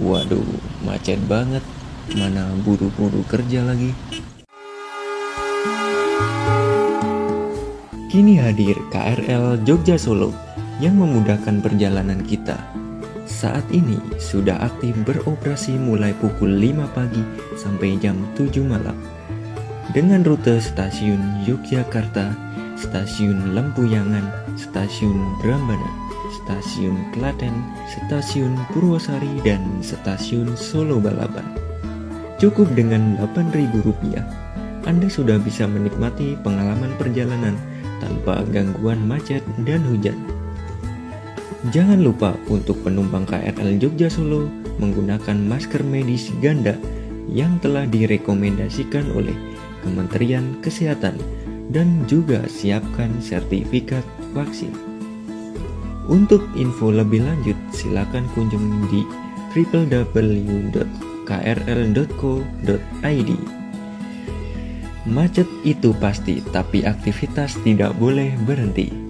Waduh, macet banget. Mana buru-buru kerja lagi. Kini hadir KRL Jogja Solo yang memudahkan perjalanan kita. Saat ini sudah aktif beroperasi mulai pukul 5 pagi sampai jam 7 malam. Dengan rute stasiun Yogyakarta, stasiun Lempuyangan, stasiun Brambana, stasiun Klaten, stasiun Purwosari, dan stasiun Solo Balapan. Cukup dengan Rp8.000, Anda sudah bisa menikmati pengalaman perjalanan tanpa gangguan macet dan hujan. Jangan lupa untuk penumpang KRL Jogja Solo menggunakan masker medis ganda yang telah direkomendasikan oleh Kementerian Kesehatan dan juga siapkan sertifikat vaksin. Untuk info lebih lanjut silakan kunjungi di www.krl.co.id. Macet itu pasti, tapi aktivitas tidak boleh berhenti.